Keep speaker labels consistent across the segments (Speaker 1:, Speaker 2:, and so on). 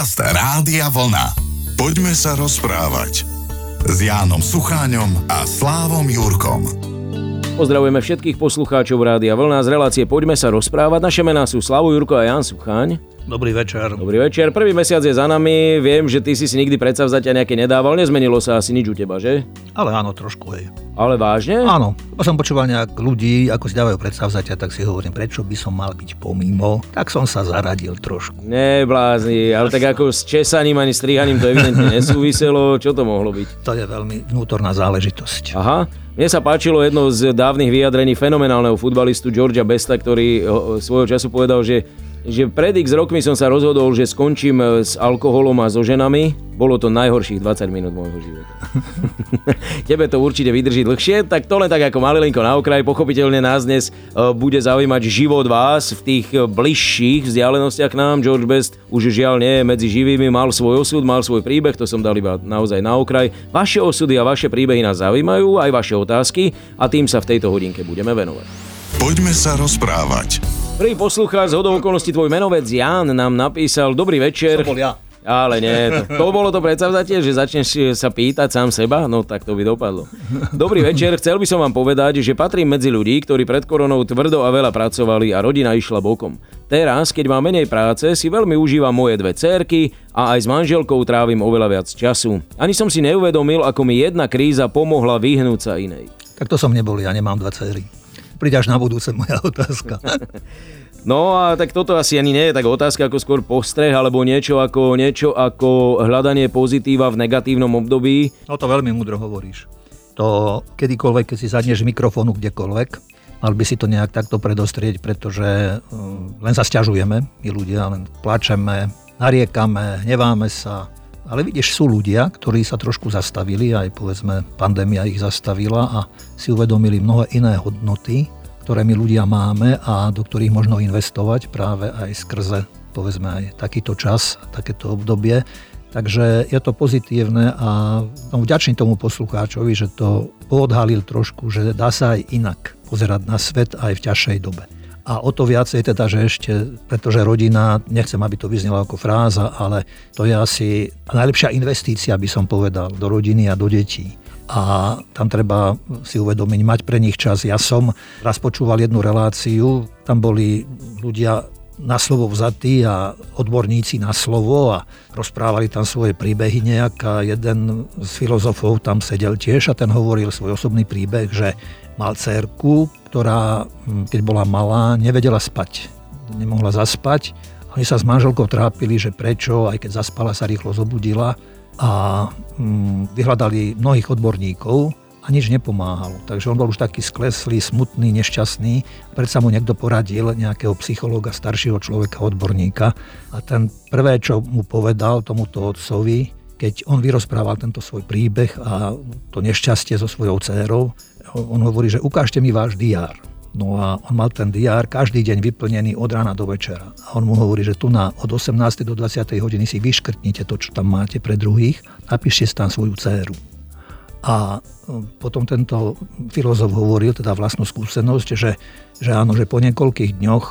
Speaker 1: Podcast Rádia Vlna. Poďme sa rozprávať s Jánom Sucháňom a Slávom Jurkom.
Speaker 2: Pozdravujeme všetkých poslucháčov Rádia Vlna z relácie Poďme sa rozprávať. Naše mená sú Slavo Jurko a Jan Sucháň.
Speaker 3: Dobrý večer.
Speaker 2: Dobrý večer. Prvý mesiac je za nami. Viem, že ty si si nikdy predsavzatia nejaké nedával. Nezmenilo sa asi nič u teba, že?
Speaker 3: Ale áno, trošku je.
Speaker 2: Ale vážne?
Speaker 3: Áno, bo som počúval nejak ľudí, ako si dávajú predsavzatia, tak si hovorím, prečo by som mal byť pomimo. Tak som sa zaradil trošku.
Speaker 2: Neblázni, ale tak ako s česaním ani strihaním to evidentne nesúviselo. Čo to mohlo byť?
Speaker 3: To je veľmi vnútorná záležitosť.
Speaker 2: Aha. Mne sa páčilo jedno z dávnych vyjadrení fenomenálneho futbalistu Georgia Besta, ktorý svojho času povedal, že že pred x rokmi som sa rozhodol, že skončím e, s alkoholom a so ženami. Bolo to najhorších 20 minút môjho života. Tebe to určite vydrží dlhšie, tak to len tak ako malilinko na okraj. Pochopiteľne nás dnes e, bude zaujímať život vás v tých e, bližších vzdialenostiach k nám. George Best už žiaľ nie je medzi živými, mal svoj osud, mal svoj príbeh, to som dal iba naozaj na okraj. Vaše osudy a vaše príbehy nás zaujímajú, aj vaše otázky a tým sa v tejto hodinke budeme venovať.
Speaker 1: Poďme sa rozprávať.
Speaker 2: Prvý poslucháč z hodou okolností tvoj menovec Jan nám napísal Dobrý večer.
Speaker 3: To bol ja.
Speaker 2: Ale nie, to, to bolo to predsavzatie, že začneš sa pýtať sám seba, no tak to by dopadlo. Dobrý večer, chcel by som vám povedať, že patrím medzi ľudí, ktorí pred koronou tvrdo a veľa pracovali a rodina išla bokom. Teraz, keď mám menej práce, si veľmi užívam moje dve cerky a aj s manželkou trávim oveľa viac času. Ani som si neuvedomil, ako mi jedna kríza pomohla vyhnúť sa inej.
Speaker 3: Tak to som nebol, ja nemám dva céry príde až na budúce moja otázka.
Speaker 2: No a tak toto asi ani nie je tak otázka ako skôr postreh alebo niečo ako, niečo ako hľadanie pozitíva v negatívnom období.
Speaker 3: No to veľmi múdro hovoríš. To kedykoľvek, keď si zadneš mikrofónu kdekoľvek, mal by si to nejak takto predostrieť, pretože hm, len sa stiažujeme, my ľudia, len plačeme, nariekame, hneváme sa, ale vidíš, sú ľudia, ktorí sa trošku zastavili, aj povedzme pandémia ich zastavila a si uvedomili mnohé iné hodnoty, ktoré my ľudia máme a do ktorých možno investovať práve aj skrze povedzme aj takýto čas, takéto obdobie. Takže je to pozitívne a som vďačný tomu poslucháčovi, že to poodhalil trošku, že dá sa aj inak pozerať na svet aj v ťažšej dobe. A o to viacej teda, že ešte, pretože rodina, nechcem, aby to vyznelo ako fráza, ale to je asi najlepšia investícia, by som povedal, do rodiny a do detí. A tam treba si uvedomiť, mať pre nich čas. Ja som raz počúval jednu reláciu, tam boli ľudia na slovo vzatí a odborníci na slovo a rozprávali tam svoje príbehy nejak a jeden z filozofov tam sedel tiež a ten hovoril svoj osobný príbeh, že mal cerku, ktorá, hm, keď bola malá, nevedela spať. Nemohla zaspať. Oni sa s manželkou trápili, že prečo, aj keď zaspala, sa rýchlo zobudila a hm, vyhľadali mnohých odborníkov a nič nepomáhalo. Takže on bol už taký skleslý, smutný, nešťastný. Predsa mu niekto poradil, nejakého psychológa, staršieho človeka, odborníka. A ten prvé, čo mu povedal tomuto otcovi, keď on vyrozprával tento svoj príbeh a to nešťastie so svojou dcérou, on hovorí, že ukážte mi váš diár. No a on mal ten diár každý deň vyplnený od rána do večera. A on mu hovorí, že tu na od 18. do 20. hodiny si vyškrtnite to, čo tam máte pre druhých, napíšte tam svoju dceru. A e, potom tento filozof hovoril, teda vlastnú skúsenosť, že, že áno, že po niekoľkých dňoch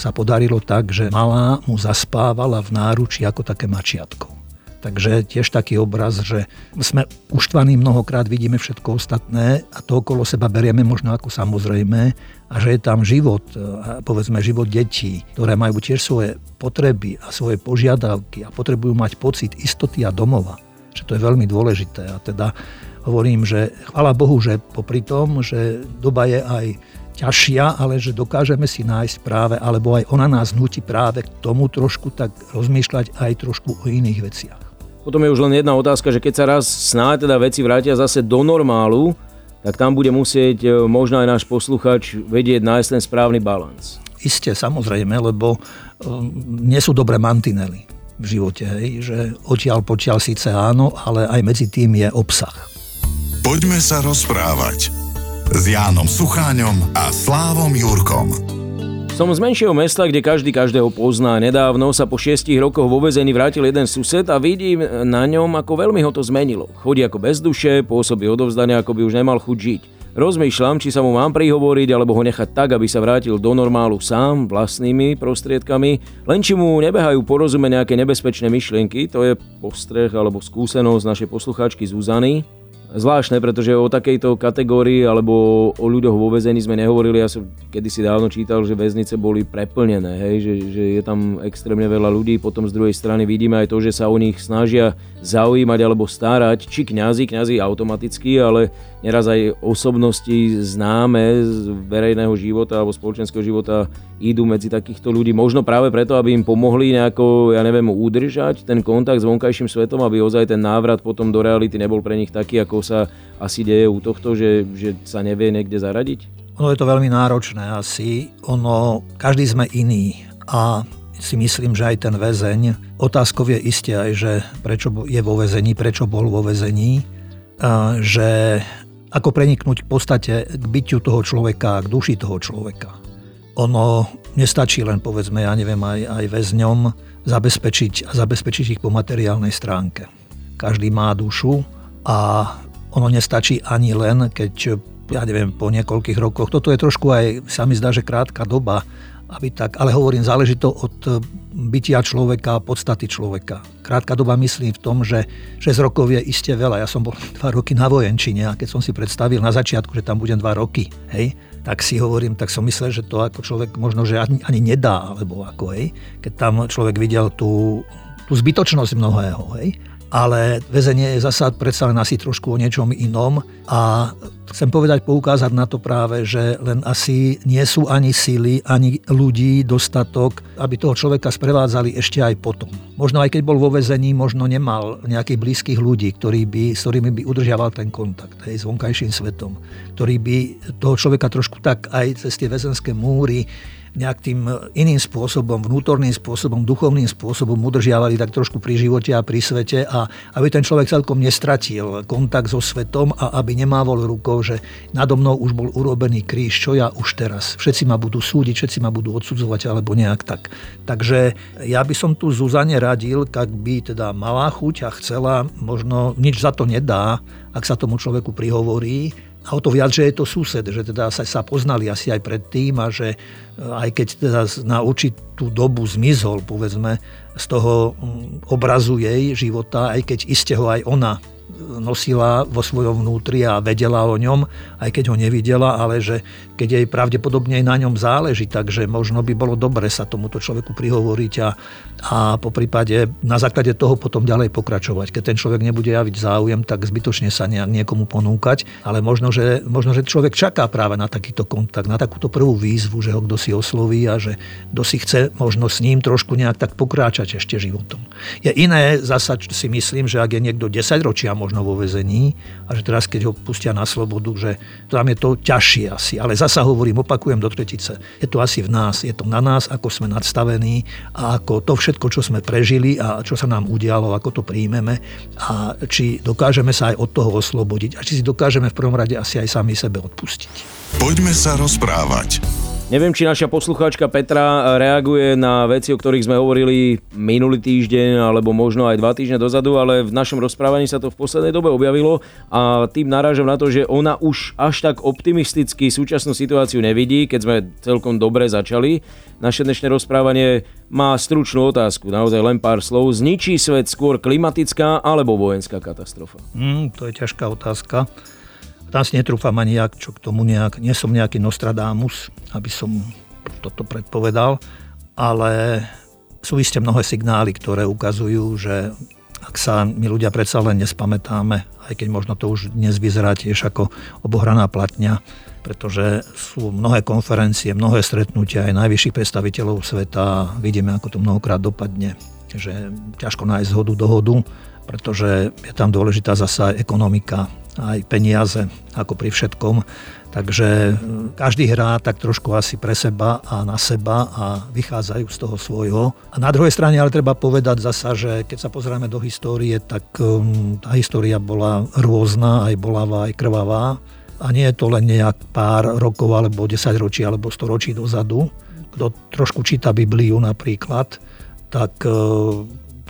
Speaker 3: sa podarilo tak, že malá mu zaspávala v náruči ako také mačiatko. Takže tiež taký obraz, že sme uštvaní mnohokrát, vidíme všetko ostatné a to okolo seba berieme možno ako samozrejme a že je tam život, povedzme život detí, ktoré majú tiež svoje potreby a svoje požiadavky a potrebujú mať pocit istoty a domova. Že to je veľmi dôležité a teda hovorím, že chvála Bohu, že popri tom, že doba je aj ťažšia, ale že dokážeme si nájsť práve, alebo aj ona nás nutí práve k tomu trošku tak rozmýšľať aj trošku o iných veciach.
Speaker 2: Potom je už len jedna otázka, že keď sa raz snáď teda veci vrátia zase do normálu, tak tam bude musieť e, možno aj náš posluchač vedieť nájsť ten správny balans.
Speaker 3: Isté, samozrejme, lebo um, nie sú dobré mantinely v živote, hej, že odtiaľ potiaľ síce áno, ale aj medzi tým je obsah.
Speaker 1: Poďme sa rozprávať s Jánom Sucháňom a Slávom Jurkom.
Speaker 2: Som z menšieho mesta, kde každý každého pozná. Nedávno sa po šiestich rokoch vo vezení vrátil jeden sused a vidím na ňom, ako veľmi ho to zmenilo. Chodí ako bez duše, pôsobí odovzdania, ako by už nemal chuť žiť. Rozmýšľam, či sa mu mám prihovoriť, alebo ho nechať tak, aby sa vrátil do normálu sám, vlastnými prostriedkami, len či mu nebehajú porozumieť nejaké nebezpečné myšlienky, to je postreh alebo skúsenosť našej poslucháčky Zuzany. Zvláštne, pretože o takejto kategórii alebo o ľuďoch vo väzení sme nehovorili. Ja som kedysi dávno čítal, že väznice boli preplnené, hej, že, že je tam extrémne veľa ľudí. Potom z druhej strany vidíme aj to, že sa o nich snažia zaujímať alebo starať, či kňazi, kňazi automaticky, ale neraz aj osobnosti známe z verejného života alebo spoločenského života idú medzi takýchto ľudí. Možno práve preto, aby im pomohli nejako, ja neviem, udržať ten kontakt s vonkajším svetom, aby ozaj ten návrat potom do reality nebol pre nich taký, ako sa asi deje u tohto, že, že sa nevie niekde zaradiť?
Speaker 3: Ono je to veľmi náročné asi. Ono, každý sme iný a si myslím, že aj ten väzeň, otázkov je isté aj, že prečo je vo väzení, prečo bol vo väzení, že ako preniknúť v podstate k bytiu toho človeka, k duši toho človeka. Ono nestačí len, povedzme, ja neviem, aj, aj väzňom zabezpečiť zabezpečiť ich po materiálnej stránke. Každý má dušu a ono nestačí ani len, keď ja neviem, po niekoľkých rokoch. Toto je trošku aj, sa mi zdá, že krátka doba, aby tak, ale hovorím, záleží to od eh, bytia človeka, podstaty človeka. Krátka doba myslím v tom, že 6 rokov je iste veľa. Ja som bol 2 roky na vojenčine a keď som si predstavil na začiatku, že tam budem 2 roky, hej, tak si hovorím, tak som myslel, že to ako človek možno, že ani, ani nedá, alebo ako, hej, keď tam človek videl tú, tú zbytočnosť mnohého, hej ale väzenie je zasa predsa len asi trošku o niečom inom a chcem povedať, poukázať na to práve, že len asi nie sú ani síly, ani ľudí dostatok, aby toho človeka sprevádzali ešte aj potom. Možno aj keď bol vo väzení, možno nemal nejakých blízkych ľudí, ktorí by, s ktorými by udržiaval ten kontakt hej, s vonkajším svetom, ktorí by toho človeka trošku tak aj cez tie väzenské múry nejak tým iným spôsobom, vnútorným spôsobom, duchovným spôsobom udržiavali tak trošku pri živote a pri svete a aby ten človek celkom nestratil kontakt so svetom a aby nemával rukou, že nado mnou už bol urobený kríž, čo ja už teraz. Všetci ma budú súdiť, všetci ma budú odsudzovať alebo nejak tak. Takže ja by som tu Zuzane radil, ak by teda mala chuť a chcela, možno nič za to nedá, ak sa tomu človeku prihovorí, a o to viac, že je to sused, že teda sa, sa poznali asi aj predtým a že e, aj keď teda na určitú dobu zmizol, povedzme, z toho mm, obrazu jej života, aj keď iste ho aj ona nosila vo svojom vnútri a vedela o ňom, aj keď ho nevidela, ale že keď jej pravdepodobne aj na ňom záleží, takže možno by bolo dobre sa tomuto človeku prihovoriť a, a po prípade na základe toho potom ďalej pokračovať. Keď ten človek nebude javiť záujem, tak zbytočne sa niekomu ponúkať, ale možno že, možno, že človek čaká práve na takýto kontakt, na takúto prvú výzvu, že ho kto si osloví a že kto si chce možno s ním trošku nejak tak pokráčať ešte životom. Je iné zasa si myslím, že ak je niekto 10 ročia možno vo vezení a že teraz, keď ho pustia na slobodu, že tam je to ťažšie asi. Ale zasa hovorím, opakujem do tretice, je to asi v nás, je to na nás, ako sme nadstavení a ako to všetko, čo sme prežili a čo sa nám udialo, ako to príjmeme a či dokážeme sa aj od toho oslobodiť a či si dokážeme v prvom rade asi aj sami sebe odpustiť.
Speaker 1: Poďme sa rozprávať.
Speaker 2: Neviem, či naša poslucháčka Petra reaguje na veci, o ktorých sme hovorili minulý týždeň alebo možno aj dva týždne dozadu, ale v našom rozprávaní sa to v poslednej dobe objavilo a tým narážam na to, že ona už až tak optimisticky súčasnú situáciu nevidí, keď sme celkom dobre začali. Naše dnešné rozprávanie má stručnú otázku, naozaj len pár slov. Zničí svet skôr klimatická alebo vojenská katastrofa?
Speaker 3: Mm, to je ťažká otázka. Tam si netrúfam ani jak, čo k tomu nejak, nie som nejaký Nostradamus, aby som toto predpovedal, ale sú isté mnohé signály, ktoré ukazujú, že ak sa my ľudia predsa len nespamätáme, aj keď možno to už dnes vyzerá tiež ako obohraná platňa, pretože sú mnohé konferencie, mnohé stretnutia aj najvyšších predstaviteľov sveta. Vidíme, ako to mnohokrát dopadne, že ťažko nájsť zhodu, dohodu, pretože je tam dôležitá zasa ekonomika, aj peniaze, ako pri všetkom. Takže e, každý hrá tak trošku asi pre seba a na seba a vychádzajú z toho svojho. A na druhej strane ale treba povedať zasa, že keď sa pozrieme do histórie, tak um, tá história bola rôzna, aj bolavá, aj krvavá. A nie je to len nejak pár rokov, alebo 10 ročí, alebo 100 ročí dozadu. Kto trošku číta Bibliu napríklad, tak e,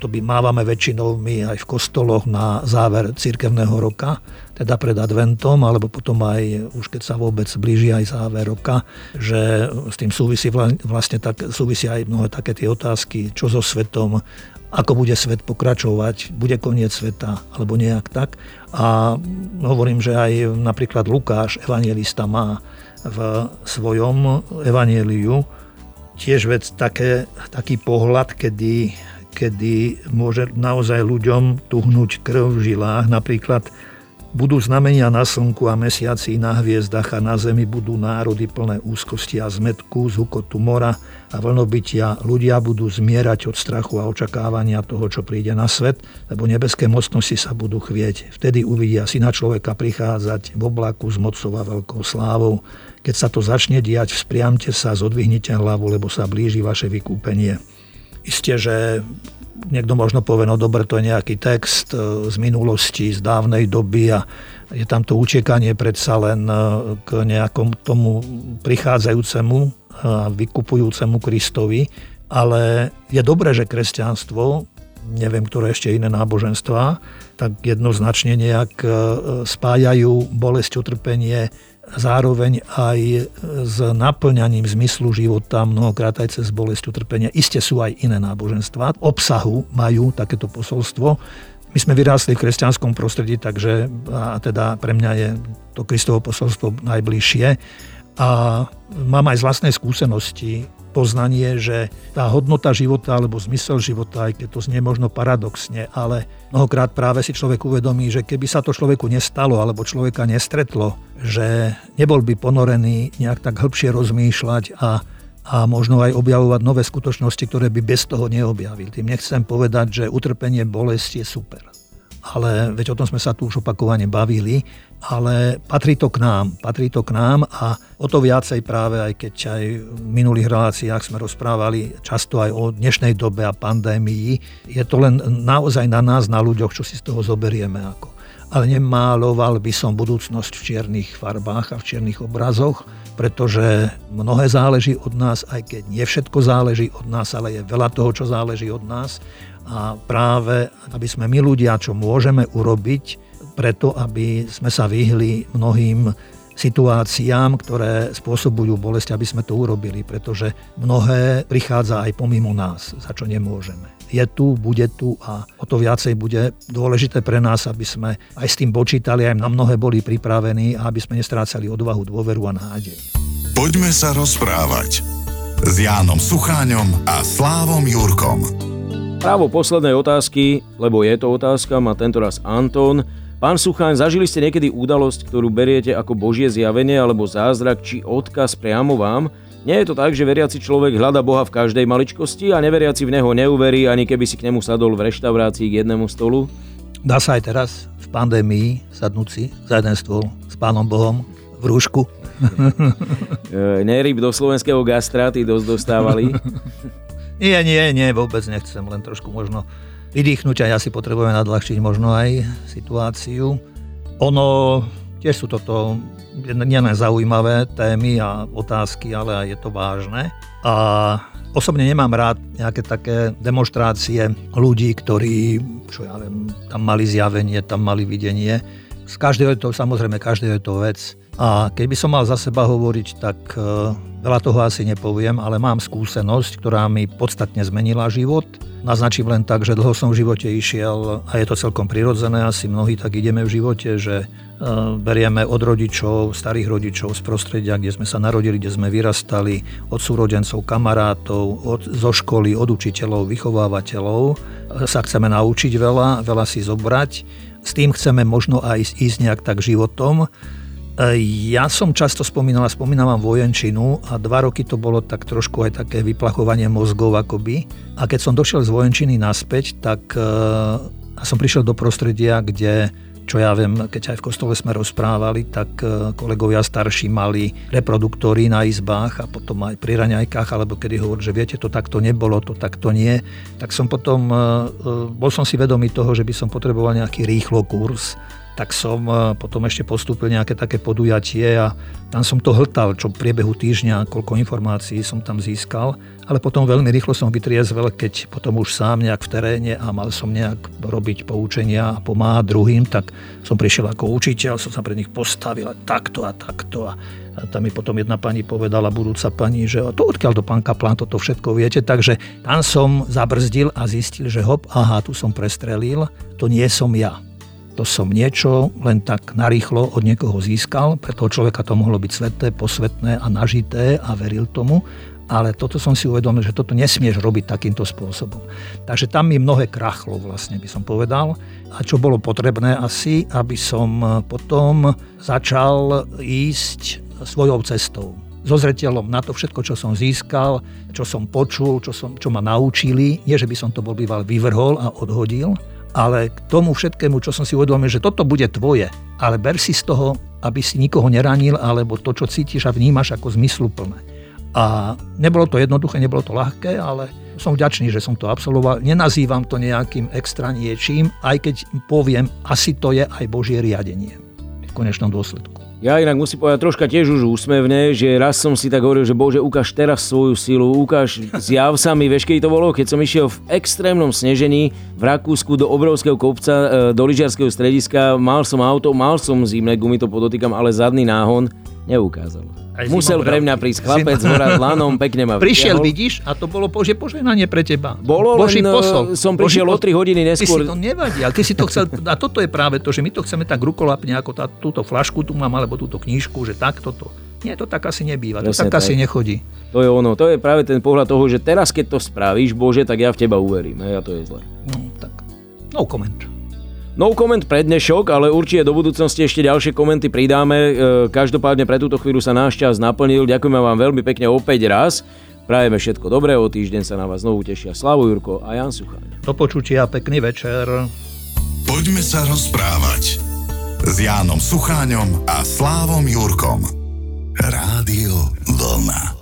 Speaker 3: to by mávame väčšinou my aj v kostoloch na záver cirkevného roka, teda pred adventom, alebo potom aj už keď sa vôbec blíži aj záver roka, že s tým súvisí vlastne tak, súvisí aj mnohé také tie otázky, čo so svetom, ako bude svet pokračovať, bude koniec sveta, alebo nejak tak. A hovorím, že aj napríklad Lukáš, evangelista, má v svojom evanieliu tiež vec také, taký pohľad, kedy kedy môže naozaj ľuďom tuhnúť krv v žilách. Napríklad budú znamenia na slnku a mesiaci, na hviezdach a na zemi budú národy plné úzkosti a zmetku, z hukotu mora a vlnobytia. Ľudia budú zmierať od strachu a očakávania toho, čo príde na svet, lebo nebeské mocnosti sa budú chvieť. Vtedy uvidia syna človeka prichádzať v oblaku s mocou a veľkou slávou. Keď sa to začne diať, vzpriamte sa, zodvihnite hlavu, lebo sa blíži vaše vykúpenie. Isté, že niekto možno povie, no dobre, to je nejaký text e, z minulosti, z dávnej doby a je tam to učiekanie predsa len e, k nejakom tomu prichádzajúcemu a vykupujúcemu Kristovi. Ale je dobré, že kresťanstvo, neviem, ktoré ešte iné náboženstva, tak jednoznačne nejak e, spájajú bolesť, utrpenie zároveň aj s naplňaním zmyslu života, mnohokrát aj cez bolesť, utrpenia. Isté sú aj iné náboženstva. Obsahu majú takéto posolstvo. My sme vyrástli v kresťanskom prostredí, takže a teda pre mňa je to Kristovo posolstvo najbližšie. A mám aj z vlastnej skúsenosti poznanie, že tá hodnota života alebo zmysel života, aj keď to znie možno paradoxne, ale mnohokrát práve si človek uvedomí, že keby sa to človeku nestalo alebo človeka nestretlo, že nebol by ponorený nejak tak hĺbšie rozmýšľať a a možno aj objavovať nové skutočnosti, ktoré by bez toho neobjavil. Tým nechcem povedať, že utrpenie, bolesť je super ale veď o tom sme sa tu už opakovane bavili, ale patrí to k nám, patrí to k nám a o to viacej práve, aj keď aj v minulých reláciách sme rozprávali často aj o dnešnej dobe a pandémii, je to len naozaj na nás, na ľuďoch, čo si z toho zoberieme ako. Ale nemáloval by som budúcnosť v čiernych farbách a v čiernych obrazoch, pretože mnohé záleží od nás, aj keď nie všetko záleží od nás, ale je veľa toho, čo záleží od nás a práve, aby sme my ľudia, čo môžeme urobiť, preto, aby sme sa vyhli mnohým situáciám, ktoré spôsobujú bolesť, aby sme to urobili, pretože mnohé prichádza aj pomimo nás, za čo nemôžeme. Je tu, bude tu a o to viacej bude dôležité pre nás, aby sme aj s tým počítali, aj na mnohé boli pripravení a aby sme nestrácali odvahu, dôveru a nádej.
Speaker 1: Poďme sa rozprávať s Jánom Sucháňom a Slávom Jurkom.
Speaker 2: Právo poslednej otázky, lebo je to otázka, má tento raz Anton. Pán Sucháň, zažili ste niekedy udalosť, ktorú beriete ako Božie zjavenie alebo zázrak či odkaz priamo vám? Nie je to tak, že veriaci človek hľada Boha v každej maličkosti a neveriaci v Neho neuverí, ani keby si k nemu sadol v reštaurácii k jednému stolu?
Speaker 3: Dá sa aj teraz, v pandémii, sadnúť si za jeden stôl s Pánom Bohom v rúšku.
Speaker 2: E, neryb do slovenského gastra, tí dosť dostávali.
Speaker 3: Nie, nie, nie, vôbec nechcem, len trošku možno vydýchnuť a ja si potrebujem nadľahčiť možno aj situáciu. Ono, tiež sú toto nielen zaujímavé témy a otázky, ale aj je to vážne. A osobne nemám rád nejaké také demonstrácie ľudí, ktorí, čo ja viem, tam mali zjavenie, tam mali videnie. Z každého je to, samozrejme, každého je to vec. A keď by som mal za seba hovoriť, tak Veľa toho asi nepoviem, ale mám skúsenosť, ktorá mi podstatne zmenila život. Naznačím len tak, že dlho som v živote išiel a je to celkom prirodzené, asi mnohí tak ideme v živote, že e, berieme od rodičov, starých rodičov z prostredia, kde sme sa narodili, kde sme vyrastali, od súrodencov, kamarátov, od, zo školy, od učiteľov, vychovávateľov. E, sa chceme naučiť veľa, veľa si zobrať. S tým chceme možno aj ísť nejak tak životom E, ja som často spomínal, spomínam vojenčinu a dva roky to bolo tak trošku aj také vyplachovanie mozgov akoby. A keď som došiel z vojenčiny naspäť, tak uh, som prišiel do prostredia, kde čo ja viem, keď aj v kostole sme rozprávali, tak e, kolegovia starší mali reproduktory na izbách a potom aj pri raňajkách, alebo kedy hovorí, že viete, to takto nebolo, to takto nie. Tak som potom, bol som si vedomý toho, že by som potreboval nejaký rýchlo kurz tak som e, potom ešte postúpil nejaké také podujatie a tam som to hltal, čo v priebehu týždňa, koľko informácií som tam získal, ale potom veľmi rýchlo som vytriezvel, keď potom už sám nejak v teréne a mal som nejak robiť poučenia a pomáhať druhým, tak som prišiel ako učiteľ, som sa pre nich postavil a takto a takto a a tam mi potom jedna pani povedala, budúca pani, že to odkiaľ to pán Kaplan, toto všetko viete. Takže tam som zabrzdil a zistil, že hop, aha, tu som prestrelil, to nie som ja to som niečo len tak narýchlo od niekoho získal, pre toho človeka to mohlo byť sveté, posvetné a nažité a veril tomu, ale toto som si uvedomil, že toto nesmieš robiť takýmto spôsobom. Takže tam mi mnohé krachlo vlastne by som povedal. A čo bolo potrebné asi, aby som potom začal ísť svojou cestou so zreteľom na to všetko, čo som získal, čo som počul, čo, som, čo ma naučili. Nie, že by som to bol býval vyvrhol a odhodil, ale k tomu všetkému, čo som si uvedomil, že toto bude tvoje, ale ber si z toho, aby si nikoho neranil, alebo to, čo cítiš a vnímaš ako zmysluplné. A nebolo to jednoduché, nebolo to ľahké, ale som vďačný, že som to absolvoval. Nenazývam to nejakým extra niečím, aj keď poviem, asi to je aj Božie riadenie v konečnom dôsledku.
Speaker 2: Ja inak musím povedať troška tiež už úsmevne, že raz som si tak hovoril, že Bože, ukáž teraz svoju silu, ukáž, zjav sa mi, vieš, keď to bolo, keď som išiel v extrémnom snežení v Rakúsku do obrovského kopca, e, do lyžiarského strediska, mal som auto, mal som zimné gumy, to podotýkam, ale zadný náhon neukázal. Aj Musel pre mňa prísť chlapec s lanom, pekne ma
Speaker 3: Prišiel, vytiahol. vidíš, a to bolo Bože poženanie pre teba.
Speaker 2: Bolo, Boží len e, posol. som prišiel o 3 hodiny neskôr.
Speaker 3: Ty si to nevadí, ale ty si to chcel, a toto je práve to, že my to chceme tak rukolapne, ako tá, túto flašku tu mám, alebo túto knížku, že takto to. Nie, to tak asi nebýva, to tak, tak asi nechodí.
Speaker 2: To je ono, to je práve ten pohľad toho, že teraz keď to spravíš, Bože, tak ja v teba uverím, a to je zle.
Speaker 3: No, tak, no comment.
Speaker 2: No koment pre dnešok, ale určite do budúcnosti ešte ďalšie komenty pridáme. E, každopádne pre túto chvíľu sa náš čas naplnil. Ďakujeme vám veľmi pekne opäť raz. Prajeme všetko dobré, o týždeň sa na vás znovu tešia Slavo Jurko a Jan Suchaň.
Speaker 3: Do počutia, pekný večer.
Speaker 1: Poďme sa rozprávať s Jánom Sucháňom a Slávom Jurkom. Rádio Vlna.